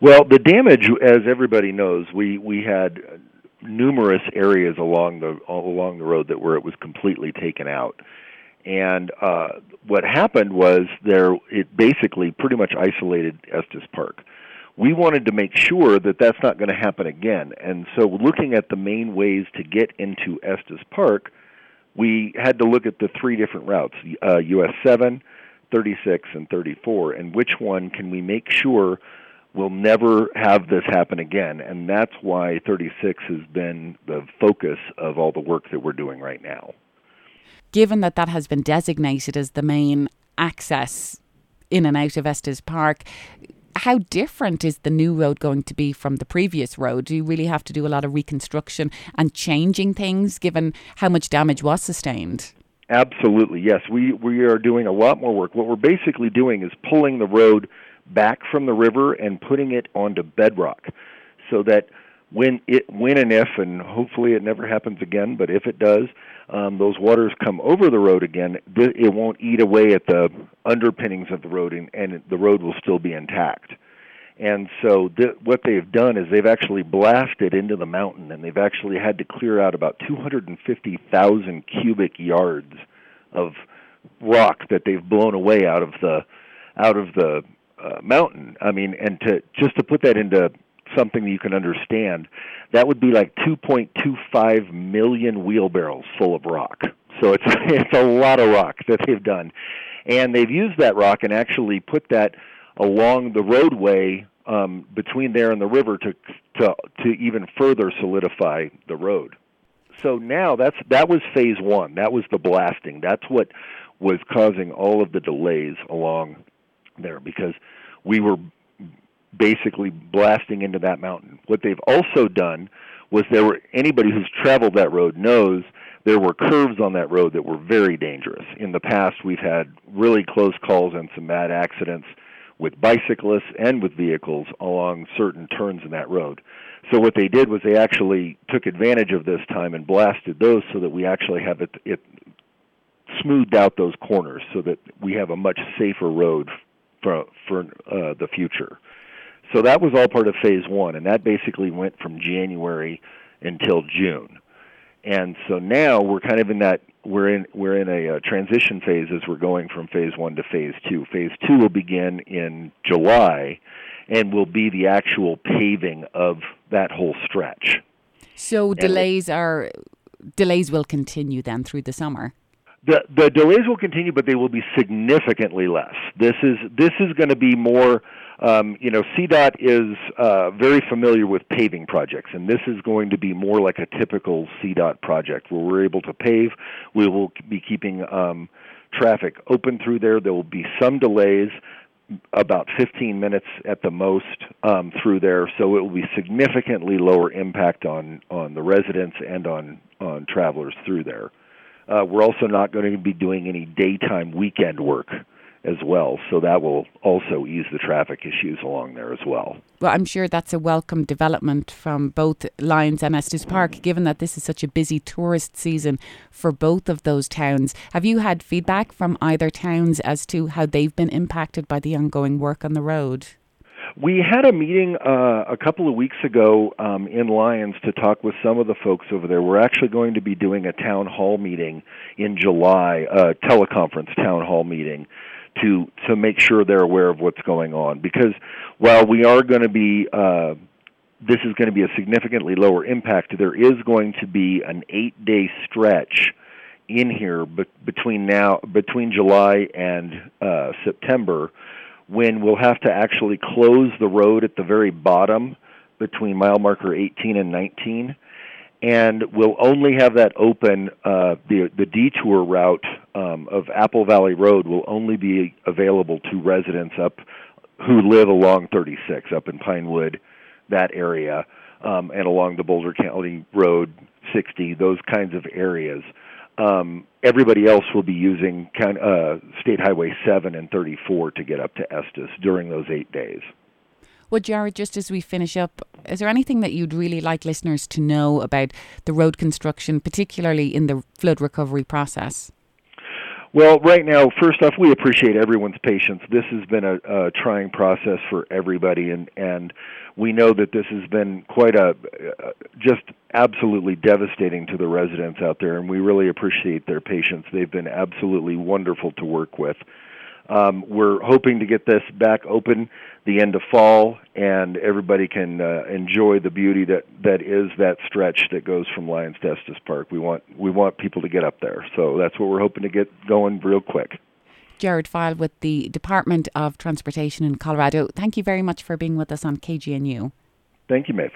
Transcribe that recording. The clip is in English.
Well, the damage, as everybody knows, we we had numerous areas along the along the road that where it was completely taken out. And uh, what happened was there it basically pretty much isolated Estes Park. We wanted to make sure that that's not going to happen again. And so looking at the main ways to get into Estes Park, we had to look at the three different routes, uh, US 7, 36 and 34 and which one can we make sure will never have this happen again. And that's why 36 has been the focus of all the work that we're doing right now. Given that that has been designated as the main access in and out of Estes Park, how different is the new road going to be from the previous road? Do you really have to do a lot of reconstruction and changing things given how much damage was sustained? Absolutely, yes. We we are doing a lot more work. What we're basically doing is pulling the road back from the river and putting it onto bedrock so that when it when and if and hopefully it never happens again but if it does um, those waters come over the road again it won't eat away at the underpinnings of the road and, and the road will still be intact. And so th- what they've done is they've actually blasted into the mountain and they've actually had to clear out about 250,000 cubic yards of rock that they've blown away out of the out of the uh, mountain. I mean, and to just to put that into something that you can understand, that would be like 2.25 million wheelbarrows full of rock. So it's it's a lot of rock that they've done, and they've used that rock and actually put that along the roadway um, between there and the river to to to even further solidify the road. So now that's that was phase one. That was the blasting. That's what was causing all of the delays along there because we were basically blasting into that mountain. What they've also done was there were anybody who's traveled that road knows there were curves on that road that were very dangerous. In the past, we've had really close calls and some bad accidents with bicyclists and with vehicles along certain turns in that road. So what they did was they actually took advantage of this time and blasted those so that we actually have it, it smoothed out those corners so that we have a much safer road for for uh, the future. So that was all part of phase one, and that basically went from January until June. And so now we're kind of in that we're in we're in a, a transition phase as we're going from phase one to phase two. Phase two will begin in July, and will be the actual paving of that whole stretch. So delays are delays will continue then through the summer the the delays will continue, but they will be significantly less. This is this is going to be more. Um, you know, CDOT is uh, very familiar with paving projects, and this is going to be more like a typical CDOT project where we're able to pave. We will be keeping um, traffic open through there. There will be some delays, about 15 minutes at the most um, through there, so it will be significantly lower impact on on the residents and on on travelers through there. Uh, we're also not going to be doing any daytime weekend work as well, so that will also ease the traffic issues along there as well. Well, I'm sure that's a welcome development from both Lyons and Estes Park, given that this is such a busy tourist season for both of those towns. Have you had feedback from either towns as to how they've been impacted by the ongoing work on the road? We had a meeting uh, a couple of weeks ago um, in Lyons to talk with some of the folks over there. We're actually going to be doing a town hall meeting in July, a teleconference town hall meeting to to make sure they're aware of what's going on. Because while we are going to be uh, this is going to be a significantly lower impact. There is going to be an eight-day stretch in here be- between now between July and uh, September when we'll have to actually close the road at the very bottom between mile marker 18 and 19 and we'll only have that open uh, the the detour route um, of Apple Valley Road will only be available to residents up who live along 36 up in Pinewood that area um, and along the Boulder County Road 60 those kinds of areas um, everybody else will be using kind uh, State Highway 7 and 34 to get up to Estes during those eight days. Well, Jared, just as we finish up, is there anything that you'd really like listeners to know about the road construction, particularly in the flood recovery process? Well, right now, first off, we appreciate everyone's patience. This has been a, a trying process for everybody, and and we know that this has been quite a just absolutely devastating to the residents out there, and we really appreciate their patience. They've been absolutely wonderful to work with. Um, we're hoping to get this back open the end of fall, and everybody can uh, enjoy the beauty that that is that stretch that goes from Lyons to Park. We want we want people to get up there, so that's what we're hoping to get going real quick. Jared Fiel with the Department of Transportation in Colorado. Thank you very much for being with us on KGNU. Thank you, Maeve.